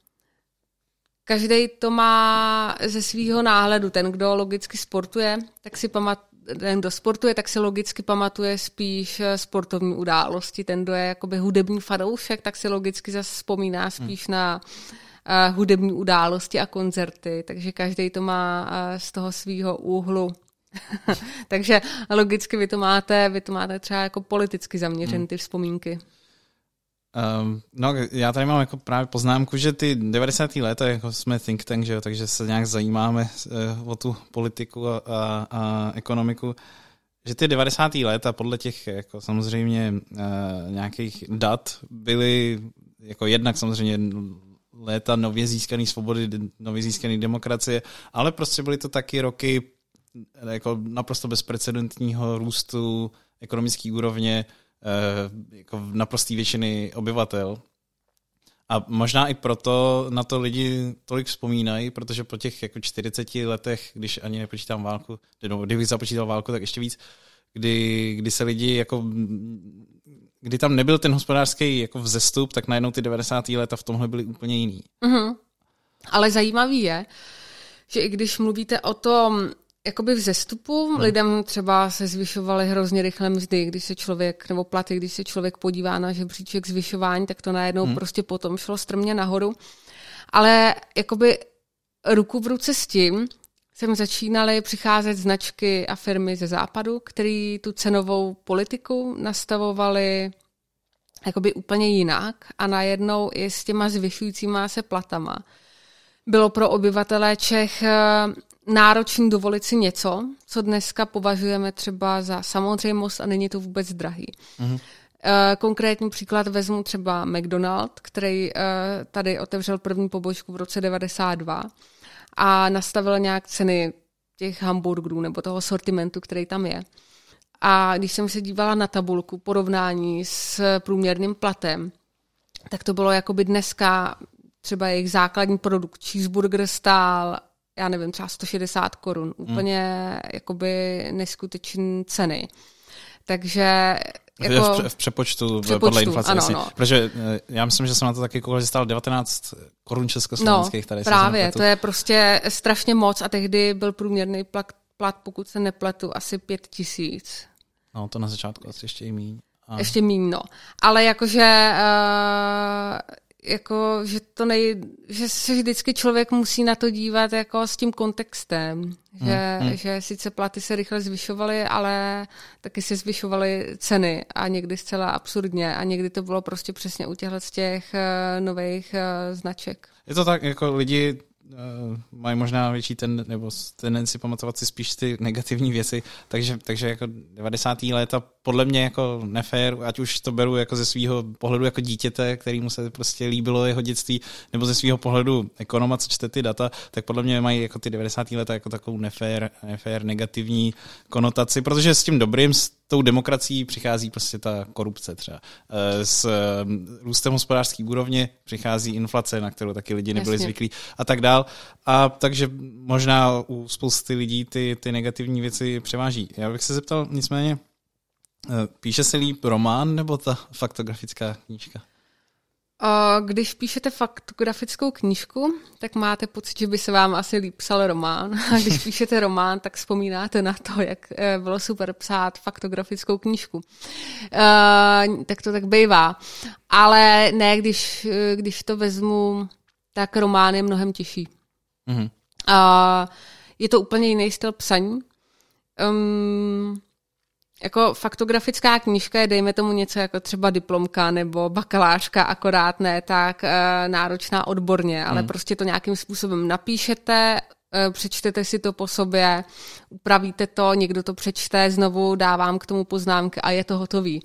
každý to má ze svého náhledu. Ten, kdo logicky sportuje, tak si pamatuje, ten, kdo sportuje, tak si logicky pamatuje spíš eh, sportovní události. Ten, kdo je jakoby hudební fanoušek, tak si logicky zase vzpomíná spíš hmm. na uh, hudební události a koncerty. Takže každý to má uh, z toho svého úhlu Takže logicky vy to máte, vy to máte třeba jako politicky zaměřené hmm. ty vzpomínky. Um, no, já tady mám jako právě poznámku, že ty 90. léta jako jsme think tank, že jo, takže se nějak zajímáme uh, o tu politiku a, a, a ekonomiku, že ty 90. léta podle těch jako samozřejmě uh, nějakých dat byly jako jednak samozřejmě léta nově získané svobody, nově získané demokracie, ale prostě byly to taky roky jako naprosto bezprecedentního růstu ekonomické úrovně eh, jako naprostý většiny obyvatel. A možná i proto na to lidi tolik vzpomínají, protože po těch jako 40 letech, když ani nepočítám válku, nebo kdybych započítal válku, tak ještě víc, kdy, kdy se lidi jako kdy tam nebyl ten hospodářský jako vzestup, tak najednou ty 90. leta v tomhle byly úplně jiný. Mm-hmm. Ale zajímavý je, že i když mluvíte o tom jakoby vzestupu, hmm. lidem třeba se zvyšovaly hrozně rychle mzdy, když se člověk, nebo platy, když se člověk podívá na žebříček zvyšování, tak to najednou hmm. prostě potom šlo strmě nahoru. Ale jakoby ruku v ruce s tím jsem začínaly přicházet značky a firmy ze západu, které tu cenovou politiku nastavovaly jakoby úplně jinak a najednou i s těma zvyšujícíma se platama bylo pro obyvatelé Čech náročný dovolit si něco, co dneska považujeme třeba za samozřejmost a není to vůbec drahý. Mm-hmm. Konkrétní příklad vezmu třeba McDonald, který eh, tady otevřel první pobočku v roce 92 a nastavil nějak ceny těch hamburgerů nebo toho sortimentu, který tam je. A když jsem se dívala na tabulku porovnání s průměrným platem, tak to bylo jako by dneska třeba jejich základní produkt, cheeseburger stál, já nevím, třeba 160 korun. Hmm. Úplně hmm. jakoby neskutečné ceny. Takže jako... V, v přepočtu, přepočtu podle inflace. Ano, no. Protože eh, já myslím, že jsem na to taky koukal, že stál 19 korun československých. No, tady právě, to je prostě strašně moc a tehdy byl průměrný plat, plat pokud se nepletu, asi pět tisíc. No, to na začátku asi ještě i míň. A... Ještě míň, no. Ale jakože uh, jako, že to nej, že se vždycky člověk musí na to dívat jako s tím kontextem, že, hmm. že sice platy se rychle zvyšovaly, ale taky se zvyšovaly ceny a někdy zcela absurdně a někdy to bylo prostě přesně u těchto z těch uh, nových uh, značek. Je to tak, jako lidi uh, mají možná větší ten, nebo tendenci pamatovat si spíš ty negativní věci, takže, takže jako 90. léta podle mě jako nefér, ať už to beru jako ze svého pohledu jako dítěte, kterýmu se prostě líbilo jeho dětství, nebo ze svého pohledu ekonoma, co čte ty data, tak podle mě mají jako ty 90. léta jako takovou nefér, nefér negativní konotaci, protože s tím dobrým, s tou demokracií přichází prostě ta korupce třeba. Eh, s eh, růstem hospodářské úrovně přichází inflace, na kterou taky lidi nebyli Jasně. zvyklí a tak dál. A takže možná u spousty lidí ty, ty negativní věci převáží. Já bych se zeptal nicméně, píše se líp román nebo ta faktografická knížka? Když píšete faktografickou knížku, tak máte pocit, že by se vám asi líp psal román. A když píšete román, tak vzpomínáte na to, jak eh, bylo super psát faktografickou knížku. Uh, tak to tak bývá. Ale ne, když, když to vezmu, tak román je mnohem těžší. Mm-hmm. Je to úplně jiný styl psaní. Um, jako faktografická knížka je, dejme tomu něco jako třeba diplomka nebo bakalářka, akorát ne tak e, náročná odborně, ale hmm. prostě to nějakým způsobem napíšete, e, přečtete si to po sobě, upravíte to, někdo to přečte, znovu dávám k tomu poznámky a je to hotový.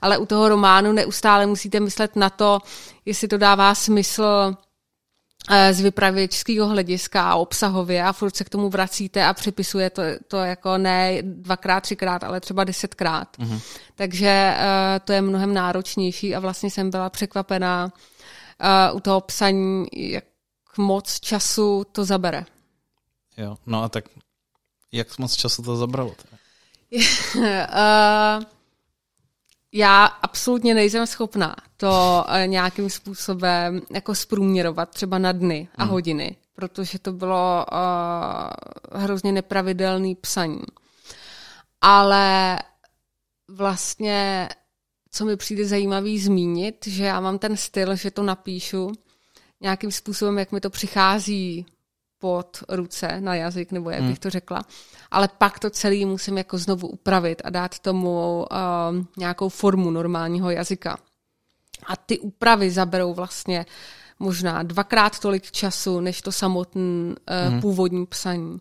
Ale u toho románu neustále musíte myslet na to, jestli to dává smysl z vypravěčského hlediska a obsahově a furt se k tomu vracíte a připisuje to, to jako ne dvakrát, třikrát, ale třeba desetkrát. Mm-hmm. Takže uh, to je mnohem náročnější a vlastně jsem byla překvapená uh, u toho psaní, jak moc času to zabere. Jo, no a tak jak moc času to zabralo? uh, já absolutně nejsem schopná to eh, nějakým způsobem jako zprůměrovat třeba na dny a hmm. hodiny, protože to bylo uh, hrozně nepravidelný psaní. Ale vlastně, co mi přijde zajímavý zmínit, že já mám ten styl, že to napíšu nějakým způsobem, jak mi to přichází pod ruce na jazyk, nebo jak hmm. bych to řekla. Ale pak to celé musím jako znovu upravit a dát tomu uh, nějakou formu normálního jazyka. A ty úpravy zaberou vlastně možná dvakrát tolik času, než to samotné uh, hmm. původní psaní.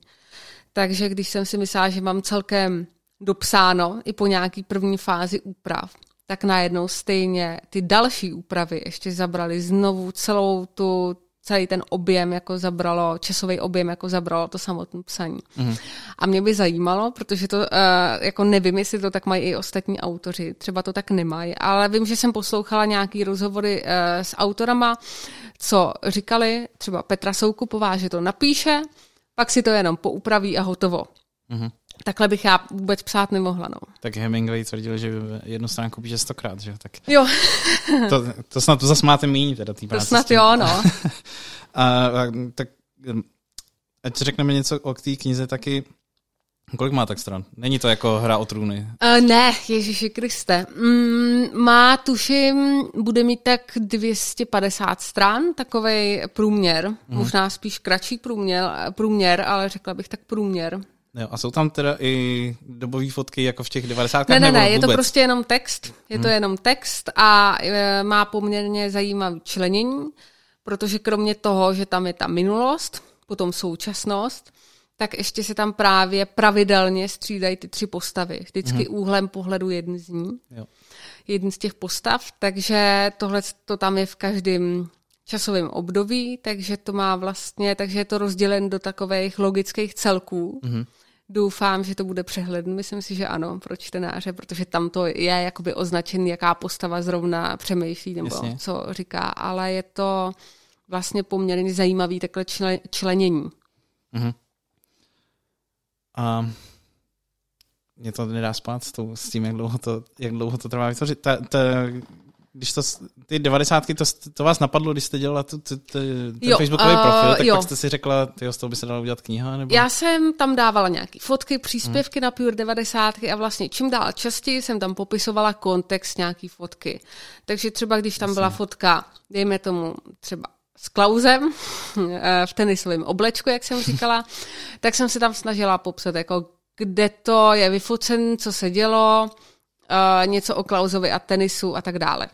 Takže když jsem si myslela, že mám celkem dopsáno i po nějaký první fázi úprav, tak najednou stejně ty další úpravy ještě zabrali znovu celou tu celý ten objem jako zabralo, časový objem jako zabralo to samotné psaní. Mm. A mě by zajímalo, protože to uh, jako nevím, jestli to tak mají i ostatní autoři, třeba to tak nemají, ale vím, že jsem poslouchala nějaký rozhovory uh, s autorama, co říkali, třeba Petra Soukupová, že to napíše, pak si to jenom poupraví a hotovo. Mm-hmm. Takhle bych já vůbec psát nemohla. No. Tak Hemingway tvrdil, že jednu stránku píše stokrát, že tak Jo. to, to snad to zase máte míň, teda tý To snad jo, no. a, a, tak ať řekneme něco o té knize taky, Kolik má tak stran? Není to jako hra o trůny? Uh, ne, Ježíši Kriste. Mm, má, tuším, bude mít tak 250 stran, takový průměr. Mm. Možná spíš kratší průměr, průměr, ale řekla bych tak průměr. Jo, a jsou tam teda i dobové fotky jako v těch 90. Ne, ne, ne, je to prostě jenom text. Je hmm. to jenom text a e, má poměrně zajímavý členění, protože kromě toho, že tam je ta minulost, potom současnost, tak ještě se tam právě pravidelně střídají ty tři postavy. Vždycky hmm. úhlem pohledu jedný z ní. Jo. Jeden z těch postav, takže tohle to tam je v každém časovém období, takže to má vlastně, takže je to rozdělen do takových logických celků. Mm-hmm. Doufám, že to bude přehledný. Myslím si, že ano pro čtenáře, protože tam to je jakoby označený, jaká postava zrovna přemýšlí nebo Jasně. co říká, ale je to vlastně poměrně zajímavý takhle čle, členění. Mm-hmm. A mě to nedá spát s, tou, s tím, jak dlouho to, jak dlouho to trvá vytvořit. Ta, ta, když to, ty devadesátky, to, to vás napadlo, když jste dělala tu, tu, tu, ten jo, Facebookový uh, profil, tak jo. pak jste si řekla, ty z toho by se dala udělat kniha? Nebo? Já jsem tam dávala nějaké fotky, příspěvky hmm. na Pure 90 a vlastně čím dál častěji jsem tam popisovala kontext nějaký fotky. Takže třeba když tam byla fotka, dejme tomu třeba s Klausem eh, v tenisovém oblečku, jak jsem říkala, tak jsem se tam snažila popsat, jako kde to je vyfocen, co se dělo, uh, něco o Klausovi a tenisu a tak dále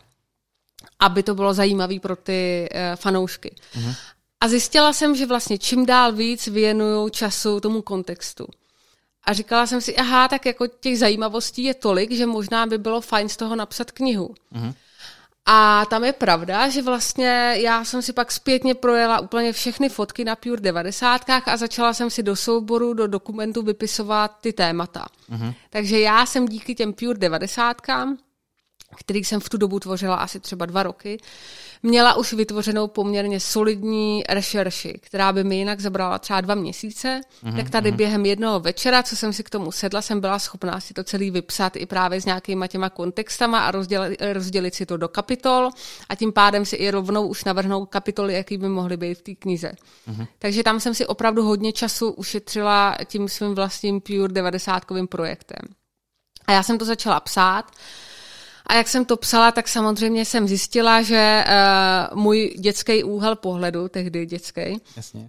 aby to bylo zajímavé pro ty uh, fanoušky. Uh-huh. A zjistila jsem, že vlastně čím dál víc věnuju času tomu kontextu. A říkala jsem si, aha, tak jako těch zajímavostí je tolik, že možná by bylo fajn z toho napsat knihu. Uh-huh. A tam je pravda, že vlastně já jsem si pak zpětně projela úplně všechny fotky na Pure 90 a začala jsem si do souboru, do dokumentu vypisovat ty témata. Uh-huh. Takže já jsem díky těm Pure 90 který jsem v tu dobu tvořila asi třeba dva roky, měla už vytvořenou poměrně solidní rešerši, která by mi jinak zabrala třeba dva měsíce, mm-hmm, tak tady mm-hmm. během jednoho večera, co jsem si k tomu sedla, jsem byla schopná si to celý vypsat i právě s nějakýma těma kontextama a rozdělit, rozdělit si to do kapitol a tím pádem si i rovnou už navrhnout kapitoly, jaký by mohly být v té knize. Mm-hmm. Takže tam jsem si opravdu hodně času ušetřila tím svým vlastním Pure 90 projektem. A já jsem to začala psát, a jak jsem to psala, tak samozřejmě jsem zjistila, že uh, můj dětský úhel pohledu, tehdy dětský, uh,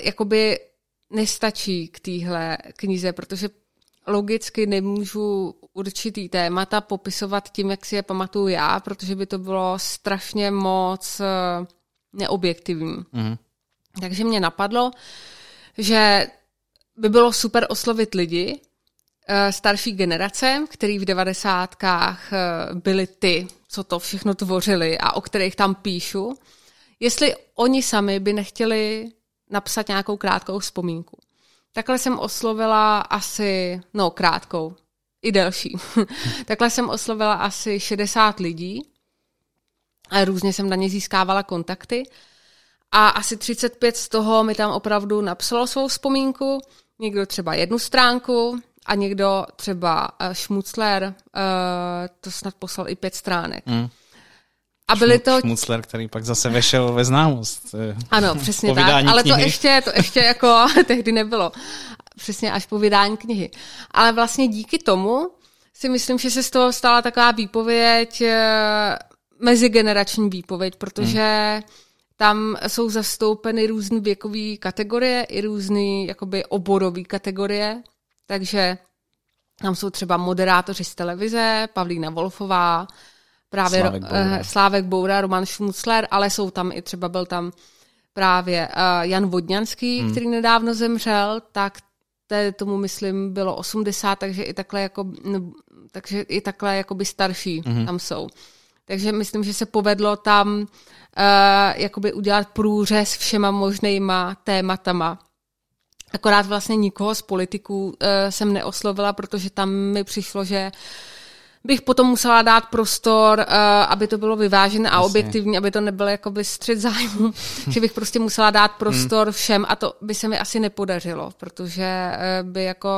jakoby nestačí k téhle knize, protože logicky nemůžu určitý témata popisovat tím, jak si je pamatuju já, protože by to bylo strašně moc uh, neobjektivní. Mm. Takže mě napadlo, že by bylo super oslovit lidi, starší generace, který v devadesátkách eh, byli ty, co to všechno tvořili a o kterých tam píšu, jestli oni sami by nechtěli napsat nějakou krátkou vzpomínku. Takhle jsem oslovila asi, no krátkou, i delší. Takhle jsem oslovila asi 60 lidí a různě jsem na ně získávala kontakty a asi 35 z toho mi tam opravdu napsalo svou vzpomínku, někdo třeba jednu stránku, a někdo třeba Šmucler, uh, to snad poslal i pět stránek. Mm. A byly to... Šmucler, který pak zase vešel ve známost. Eh, ano, přesně tak, ale knihy. to ještě, to ještě jako tehdy nebylo. Přesně až po vydání knihy. Ale vlastně díky tomu si myslím, že se z toho stala taková výpověď, mezigenerační výpověď, protože hmm. tam jsou zastoupeny různé věkové kategorie i různé jakoby oborové kategorie takže tam jsou třeba moderátoři z televize, Pavlína Wolfová, právě Slávek Boura, uh, Slávek Boura Roman Šmucler, ale jsou tam i třeba byl tam právě uh, Jan Vodňanský, hmm. který nedávno zemřel, tak té, tomu myslím bylo 80, takže i takhle jako, takže i takhle jakoby starší hmm. tam jsou. Takže myslím, že se povedlo tam jakoby udělat průřez všema možnýma tématama. Akorát vlastně nikoho z politiků uh, jsem neoslovila, protože tam mi přišlo, že bych potom musela dát prostor, uh, aby to bylo vyvážené a Jasně. objektivní, aby to nebyl jakoby střed zájmu, že bych prostě musela dát prostor hmm. všem a to by se mi asi nepodařilo, protože uh, by jako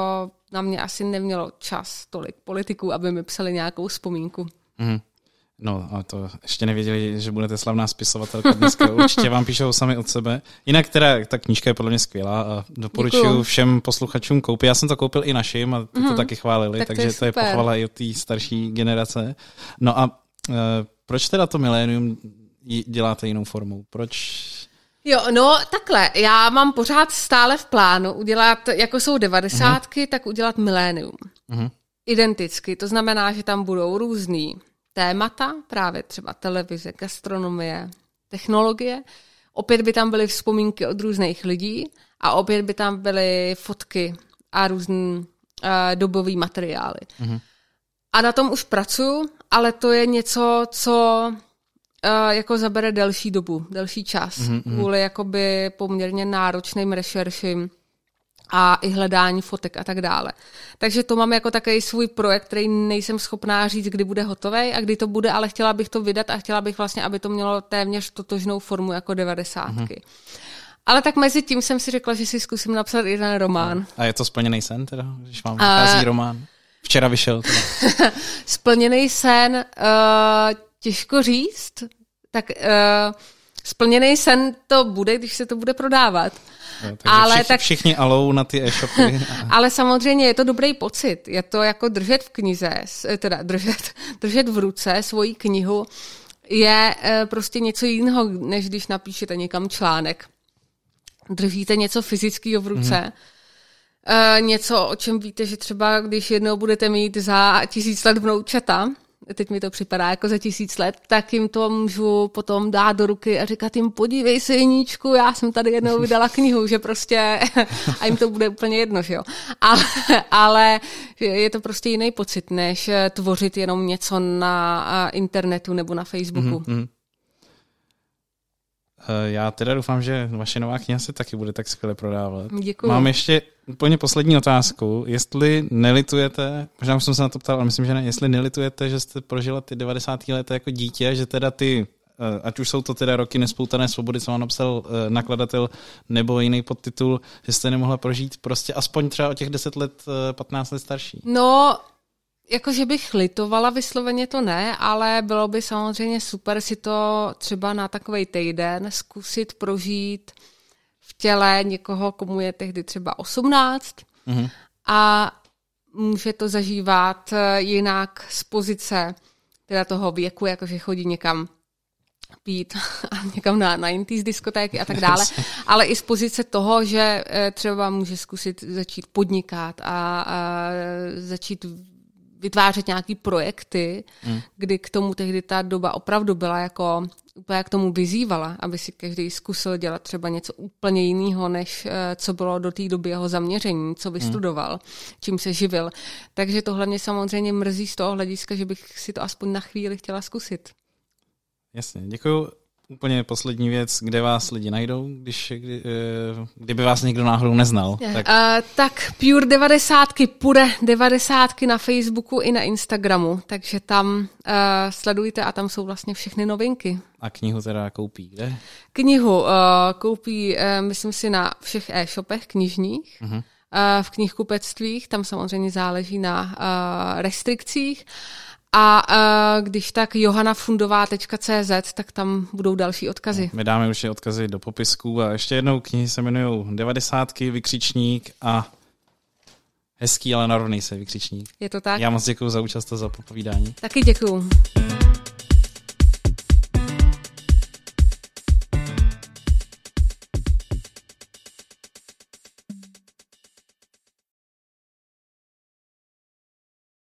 na mě asi nemělo čas tolik politiků, aby mi psali nějakou vzpomínku. Hmm. No, ale to ještě nevěděli, že budete slavná spisovatelka dneska. Určitě vám píšou sami od sebe. Jinak teda ta knížka je podle mě skvělá a doporučuji všem posluchačům koupit. Já jsem to koupil i našim a ty mm, to mhm. taky chválili, tak takže to je, to je pochvala i od té starší generace. No a uh, proč teda to milénium děláte jinou formou? Proč Jo, no takhle, já mám pořád stále v plánu udělat, jako jsou devadesátky, uh-huh. tak udělat milénium. Uh-huh. Identicky, to znamená, že tam budou různý témata, právě třeba televize, gastronomie, technologie. Opět by tam byly vzpomínky od různých lidí a opět by tam byly fotky a různý uh, dobový materiály. Mm-hmm. A na tom už pracuju, ale to je něco, co uh, jako zabere delší dobu, delší čas, mm-hmm. kvůli jakoby poměrně náročným rešerším a i hledání fotek a tak dále. Takže to mám jako takový svůj projekt, který nejsem schopná říct, kdy bude hotový a kdy to bude, ale chtěla bych to vydat a chtěla bych vlastně, aby to mělo téměř totožnou formu jako devadesátky. Mm-hmm. Ale tak mezi tím jsem si řekla, že si zkusím napsat jeden román. A je to splněný sen teda, když vám vychází uh, román? Včera vyšel teda. splněný sen, uh, těžko říct. Tak uh, splněný sen to bude, když se to bude prodávat. Jo, ale všich, tak, všichni alou na ty e-shopy. ale samozřejmě je to dobrý pocit. Je to jako držet v knize, teda držet, držet v ruce svoji knihu je e, prostě něco jiného, než když napíšete někam článek. Držíte něco fyzického v ruce. Mm-hmm. Uh, něco, o čem víte, že třeba když jednou budete mít za tisíc let vnoučata, teď mi to připadá jako za tisíc let, tak jim to můžu potom dát do ruky a říkat jim, podívej se, Jeníčku, já jsem tady jednou vydala knihu, že prostě, a jim to bude úplně jedno, že jo. Ale, ale je to prostě jiný pocit, než tvořit jenom něco na internetu nebo na Facebooku. Mm-hmm. Já teda doufám, že vaše nová kniha se taky bude tak skvěle prodávat. Děkuji. Mám ještě úplně poslední otázku. Jestli nelitujete, možná už jsem se na to ptal, ale myslím, že ne, jestli nelitujete, že jste prožila ty 90. leta jako dítě, že teda ty, eh, ať už jsou to teda roky nespoutané svobody, co vám napsal eh, nakladatel, nebo jiný podtitul, že jste nemohla prožít prostě aspoň třeba o těch 10 let, 15 let starší. No, Jakože bych litovala vysloveně to ne, ale bylo by samozřejmě super si to třeba na takový týden zkusit prožít v těle někoho, komu je tehdy třeba 18 mm-hmm. a může to zažívat eh, jinak z pozice teda toho věku, jakože chodí někam pít a někam na 90s diskotéky a tak dále, ale i z pozice toho, že eh, třeba může zkusit začít podnikat a, a začít vytvářet nějaký projekty, hmm. kdy k tomu tehdy ta doba opravdu byla jako úplně k tomu vyzývala, aby si každý zkusil dělat třeba něco úplně jiného, než eh, co bylo do té doby jeho zaměření, co vystudoval, hmm. čím se živil. Takže tohle mě samozřejmě mrzí z toho hlediska, že bych si to aspoň na chvíli chtěla zkusit. Jasně, děkuji úplně poslední věc, kde vás lidi najdou, když, kdy, eh, kdyby vás někdo náhodou neznal. Tak, uh, tak Pure 90, pure 90 na Facebooku i na Instagramu, takže tam uh, sledujte a tam jsou vlastně všechny novinky. A knihu teda koupí kde? Knihu uh, koupí, uh, myslím si, na všech e-shopech knižních. Uh-huh. v knihkupectvích, tam samozřejmě záleží na uh, restrikcích. A uh, když tak johanafundová.cz, tak tam budou další odkazy. My dáme už odkazy do popisku a ještě jednou knihy se jmenují 90. vykřičník a hezký, ale narovnej se vykřičník. Je to tak? Já moc děkuji za účast a za popovídání. Taky děkuji.